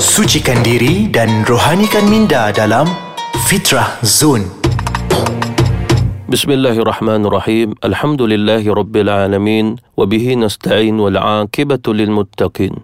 Sucikan diri dan rohanikan minda dalam Fitrah Zone. Bismillahirrahmanirrahim. Alhamdulillahi rabbil alamin wa bihi nasta'in wal 'aqibatu lil muttaqin.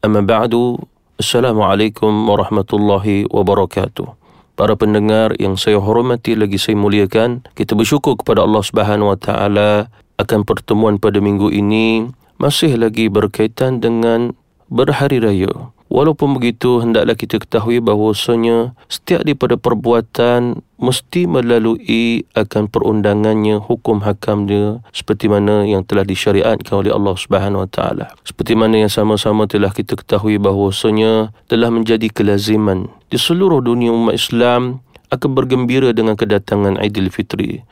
Amma ba'du. Assalamualaikum warahmatullahi wabarakatuh. Para pendengar yang saya hormati lagi saya muliakan, kita bersyukur kepada Allah Subhanahu wa taala akan pertemuan pada minggu ini masih lagi berkaitan dengan berhari raya. Walaupun begitu, hendaklah kita ketahui bahawasanya setiap daripada perbuatan mesti melalui akan perundangannya, hukum hakamnya seperti mana yang telah disyariatkan oleh Allah Subhanahu Wa Taala. Seperti mana yang sama-sama telah kita ketahui bahawasanya telah menjadi kelaziman di seluruh dunia umat Islam akan bergembira dengan kedatangan Aidilfitri.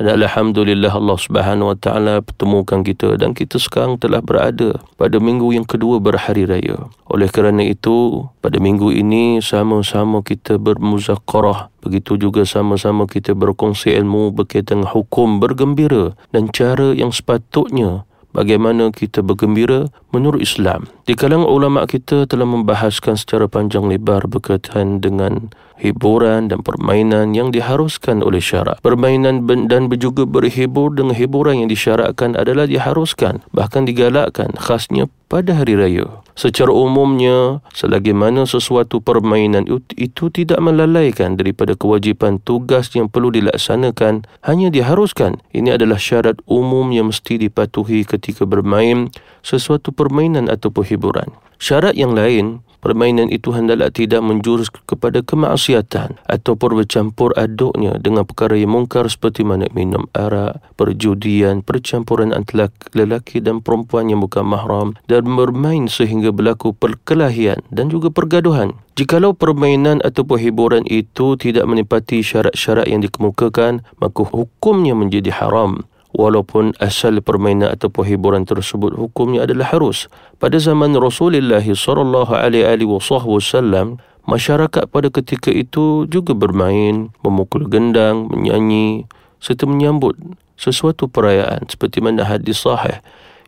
Alhamdulillah Allah Subhanahu Wa Taala pertemukan kita dan kita sekarang telah berada pada minggu yang kedua berhari raya. Oleh kerana itu, pada minggu ini sama-sama kita bermuzakarah. Begitu juga sama-sama kita berkongsi ilmu berkaitan hukum bergembira dan cara yang sepatutnya bagaimana kita bergembira menurut Islam. Di kalangan ulama kita telah membahaskan secara panjang lebar berkaitan dengan hiburan dan permainan yang diharuskan oleh syarak. Permainan dan juga berhibur dengan hiburan yang disyaratkan adalah diharuskan, bahkan digalakkan khasnya pada hari raya. Secara umumnya, selagi mana sesuatu permainan itu tidak melalaikan daripada kewajipan tugas yang perlu dilaksanakan, hanya diharuskan. Ini adalah syarat umum yang mesti dipatuhi ketika bermain sesuatu permainan atau hiburan. Syarat yang lain permainan itu hendaklah tidak menjurus kepada kemaksiatan ataupun bercampur aduknya dengan perkara yang mungkar seperti mana minum arak, perjudian, percampuran antara lelaki dan perempuan yang bukan mahram dan bermain sehingga berlaku perkelahian dan juga pergaduhan. Jikalau permainan atau hiburan itu tidak menepati syarat-syarat yang dikemukakan, maka hukumnya menjadi haram walaupun asal permainan atau hiburan tersebut hukumnya adalah harus. Pada zaman Rasulullah sallallahu alaihi wasallam, masyarakat pada ketika itu juga bermain, memukul gendang, menyanyi serta menyambut sesuatu perayaan seperti mana hadis sahih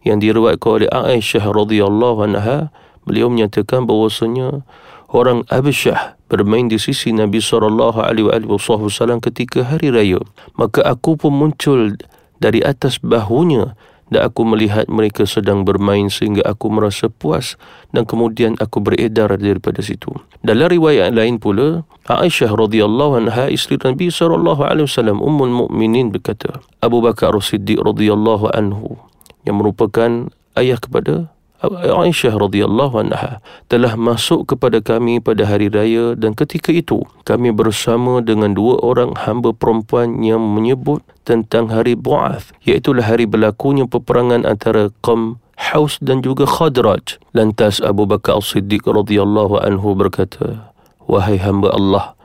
yang diriwayatkan oleh Aisyah radhiyallahu anha beliau menyatakan bahawasanya orang Abisyah bermain di sisi Nabi sallallahu alaihi wasallam ketika hari raya maka aku pun muncul dari atas bahunya dan aku melihat mereka sedang bermain sehingga aku merasa puas dan kemudian aku beredar daripada situ. Dalam riwayat lain pula, Aisyah radhiyallahu anha isteri Nabi sallallahu alaihi wasallam ummul mukminin berkata, Abu Bakar As-Siddiq radhiyallahu anhu yang merupakan ayah kepada Aisyah radhiyallahu anha telah masuk kepada kami pada hari raya dan ketika itu kami bersama dengan dua orang hamba perempuan yang menyebut tentang hari Bu'ath iaitu hari berlakunya peperangan antara kaum Haus dan juga Khadraj. Lantas Abu Bakar As-Siddiq radhiyallahu anhu berkata, "Wahai hamba Allah,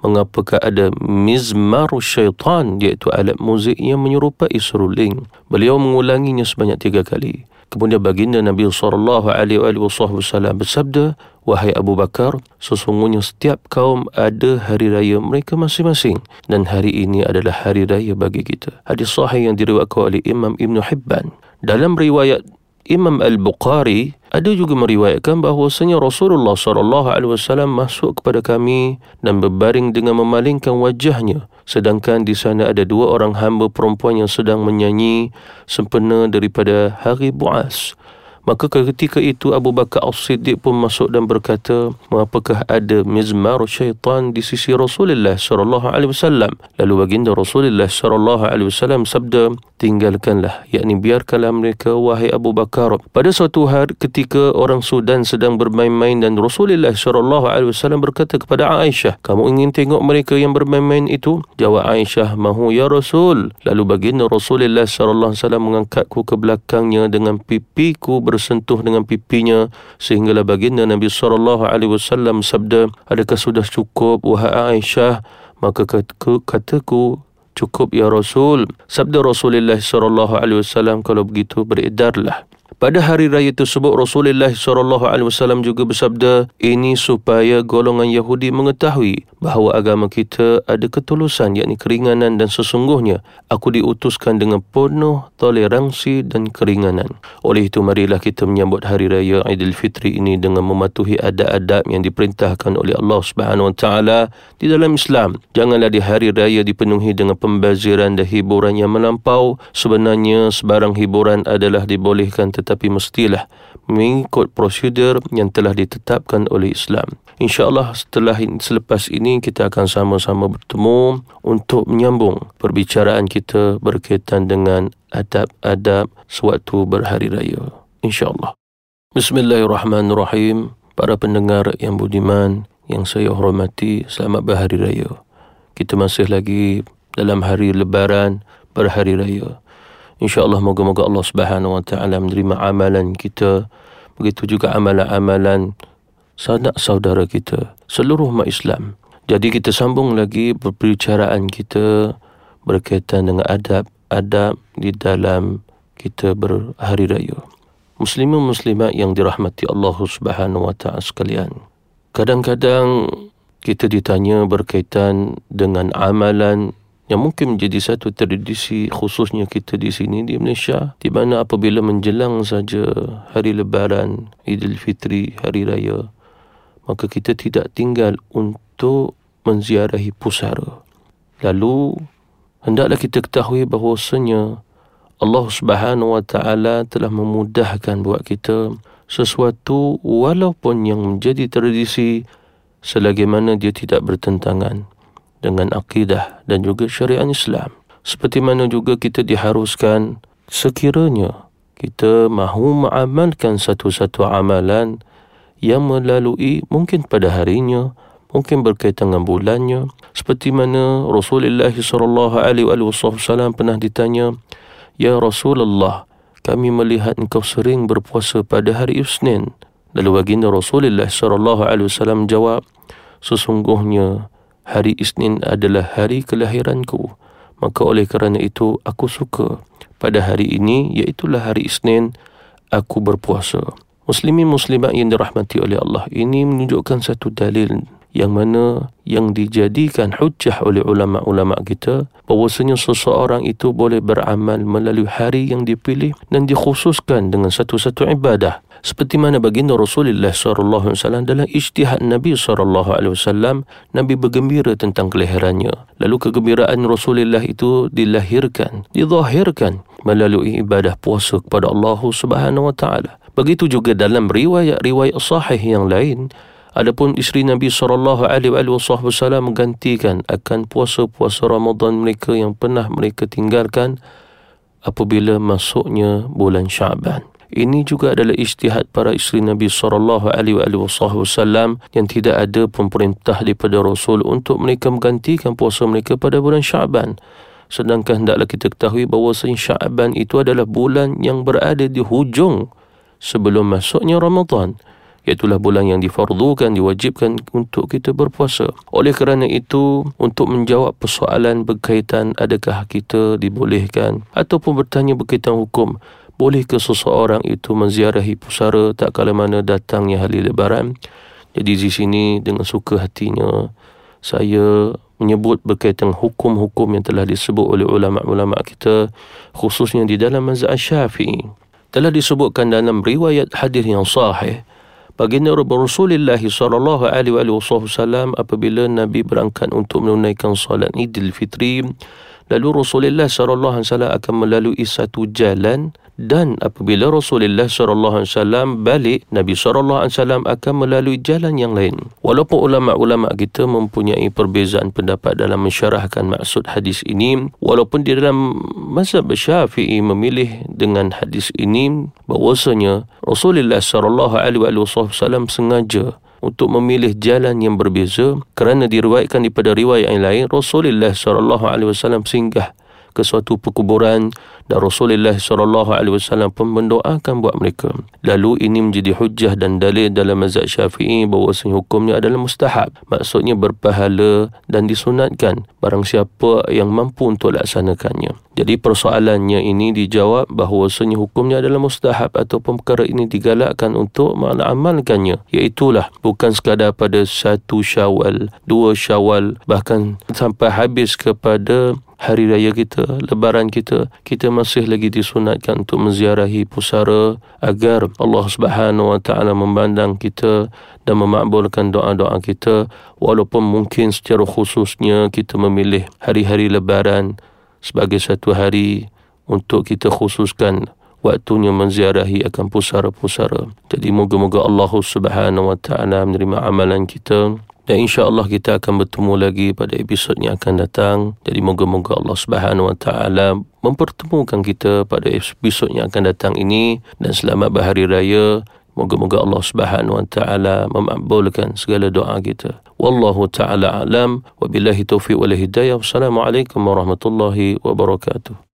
mengapakah ada mizmar syaitan iaitu alat muzik yang menyerupai seruling?" Beliau mengulanginya sebanyak tiga kali. Kemudian baginda Nabi sallallahu alaihi wasallam bersabda, "Wahai Abu Bakar, sesungguhnya setiap kaum ada hari raya mereka masing-masing dan hari ini adalah hari raya bagi kita." Hadis sahih yang diriwayatkan oleh Imam Ibn Hibban. Dalam riwayat Imam Al-Bukhari ada juga meriwayatkan bahawasanya Rasulullah sallallahu alaihi wasallam masuk kepada kami dan berbaring dengan memalingkan wajahnya. Sedangkan di sana ada dua orang hamba perempuan yang sedang menyanyi sempena daripada hari Buas Maka ketika itu Abu Bakar As-Siddiq pun masuk dan berkata, "Apakah ada mizmar syaitan di sisi Rasulullah sallallahu alaihi wasallam?" Lalu baginda Rasulullah sallallahu alaihi wasallam sabda, "Tinggalkanlah, yakni biarkanlah mereka wahai Abu Bakar." Pada suatu hari ketika orang Sudan sedang bermain-main dan Rasulullah sallallahu alaihi wasallam berkata kepada Aisyah, "Kamu ingin tengok mereka yang bermain-main itu?" Jawab Aisyah, "Mahu ya Rasul." Lalu baginda Rasulullah sallallahu alaihi wasallam mengangkatku ke belakangnya dengan pipiku ber bersentuh dengan pipinya sehinggalah baginda Nabi sallallahu alaihi wasallam sabda adakah sudah cukup wahai Aisyah? Maka kataku, kataku cukup ya Rasul. Sabda Rasulullah sallallahu alaihi wasallam kalau begitu beredarlah Pada hari raya tersebut Rasulullah SAW juga bersabda, ini supaya golongan Yahudi mengetahui bahawa agama kita ada ketulusan yakni keringanan dan sesungguhnya aku diutuskan dengan penuh toleransi dan keringanan. Oleh itu marilah kita menyambut hari raya Aidilfitri ini dengan mematuhi adab-adab yang diperintahkan oleh Allah Subhanahu Wa Taala di dalam Islam. Janganlah di hari raya dipenuhi dengan pembaziran dan hiburan yang melampau. Sebenarnya sebarang hiburan adalah dibolehkan tetapi tetapi mestilah mengikut prosedur yang telah ditetapkan oleh Islam. InsyaAllah setelah selepas ini kita akan sama-sama bertemu untuk menyambung perbicaraan kita berkaitan dengan adab-adab sewaktu berhari raya. InsyaAllah. Bismillahirrahmanirrahim. Para pendengar yang budiman, yang saya hormati, selamat berhari raya. Kita masih lagi dalam hari lebaran berhari raya. InsyaAllah moga-moga Allah Subhanahu Wa Taala menerima amalan kita. Begitu juga amalan-amalan sanak saudara kita, seluruh umat Islam. Jadi kita sambung lagi perbicaraan kita berkaitan dengan adab-adab di dalam kita berhari raya. Muslimin muslimat yang dirahmati Allah Subhanahu Wa Taala sekalian. Kadang-kadang kita ditanya berkaitan dengan amalan yang mungkin menjadi satu tradisi khususnya kita di sini di Malaysia di mana apabila menjelang saja hari lebaran Aidilfitri hari raya maka kita tidak tinggal untuk menziarahi pusara. Lalu hendaklah kita ketahui bahawasanya Allah Subhanahu wa taala telah memudahkan buat kita sesuatu walaupun yang menjadi tradisi selagi mana dia tidak bertentangan dengan akidah dan juga syariat Islam. Seperti mana juga kita diharuskan sekiranya kita mahu mengamalkan satu-satu amalan yang melalui mungkin pada harinya, mungkin berkaitan dengan bulannya. Seperti mana Rasulullah wasallam pernah ditanya, "Ya Rasulullah, kami melihat engkau sering berpuasa pada hari Isnin." Lalu baginda Rasulullah wasallam jawab, "Sesungguhnya hari Isnin adalah hari kelahiranku. Maka oleh kerana itu aku suka pada hari ini iaitulah hari Isnin aku berpuasa. Muslimin muslimat yang dirahmati oleh Allah ini menunjukkan satu dalil yang mana yang dijadikan hujah oleh ulama-ulama kita bahawasanya seseorang itu boleh beramal melalui hari yang dipilih dan dikhususkan dengan satu-satu ibadah. Seperti mana baginda Rasulullah sallallahu alaihi wasallam dalam ijtihad Nabi sallallahu alaihi wasallam Nabi bergembira tentang kelahirannya. Lalu kegembiraan Rasulullah itu dilahirkan dizahirkan melalui ibadah puasa kepada Allah Subhanahu wa taala. Begitu juga dalam riwayat-riwayat sahih yang lain Adapun isteri Nabi sallallahu alaihi wasallam menggantikan akan puasa-puasa Ramadan mereka yang pernah mereka tinggalkan apabila masuknya bulan Syaban. Ini juga adalah ijtihad para isteri Nabi sallallahu alaihi wasallam yang tidak ada pemerintah daripada Rasul untuk mereka menggantikan puasa mereka pada bulan Syaban. Sedangkan hendaklah kita ketahui bahawa Syaban itu adalah bulan yang berada di hujung sebelum masuknya Ramadan. Iaitulah bulan yang difardukan, diwajibkan untuk kita berpuasa. Oleh kerana itu, untuk menjawab persoalan berkaitan adakah kita dibolehkan ataupun bertanya berkaitan hukum, boleh ke seseorang itu menziarahi pusara tak kala mana datangnya hari lebaran jadi di sini dengan suka hatinya saya menyebut berkaitan hukum-hukum yang telah disebut oleh ulama-ulama kita khususnya di dalam mazhab Syafi'i telah disebutkan dalam riwayat hadis yang sahih baginda Rasulullah sallallahu alaihi wasallam apabila Nabi berangkat untuk menunaikan solat Idul Fitri lalu Rasulullah sallallahu alaihi wasallam akan melalui satu jalan dan apabila Rasulullah sallallahu alaihi wasallam balik Nabi sallallahu alaihi wasallam akan melalui jalan yang lain. Walaupun ulama-ulama kita mempunyai perbezaan pendapat dalam mensyarahkan maksud hadis ini walaupun di dalam mazhab Syafi'i memilih dengan hadis ini bahwasanya Rasulullah sallallahu alaihi wasallam sengaja untuk memilih jalan yang berbeza kerana diriwayatkan daripada riwayat yang lain Rasulullah sallallahu alaihi wasallam singgah ke suatu perkuburan dan Rasulullah sallallahu alaihi wasallam pun mendoakan buat mereka. Lalu ini menjadi hujah dan dalil dalam mazhab Syafi'i bahawa hukumnya adalah mustahab. Maksudnya berpahala dan disunatkan barang siapa yang mampu untuk laksanakannya. Jadi persoalannya ini dijawab bahawa hukumnya adalah mustahab ataupun perkara ini digalakkan untuk mengamalkannya. Iaitulah bukan sekadar pada satu syawal, dua syawal, bahkan sampai habis kepada hari raya kita, lebaran kita, kita masih lagi disunatkan untuk menziarahi pusara agar Allah Subhanahu Wa Taala memandang kita dan memakbulkan doa-doa kita walaupun mungkin secara khususnya kita memilih hari-hari lebaran sebagai satu hari untuk kita khususkan waktunya menziarahi akan pusara-pusara. Jadi moga-moga Allah Subhanahu Wa Taala menerima amalan kita dan insya-Allah kita akan bertemu lagi pada episod yang akan datang. Jadi moga-moga Allah Subhanahu Wa Taala mempertemukan kita pada episod yang akan datang ini dan selamat berhari raya. Moga-moga Allah Subhanahu Wa Taala memakbulkan segala doa kita. Wallahu taala alam wa billahi taufiq wal hidayah. Wassalamualaikum warahmatullahi wabarakatuh.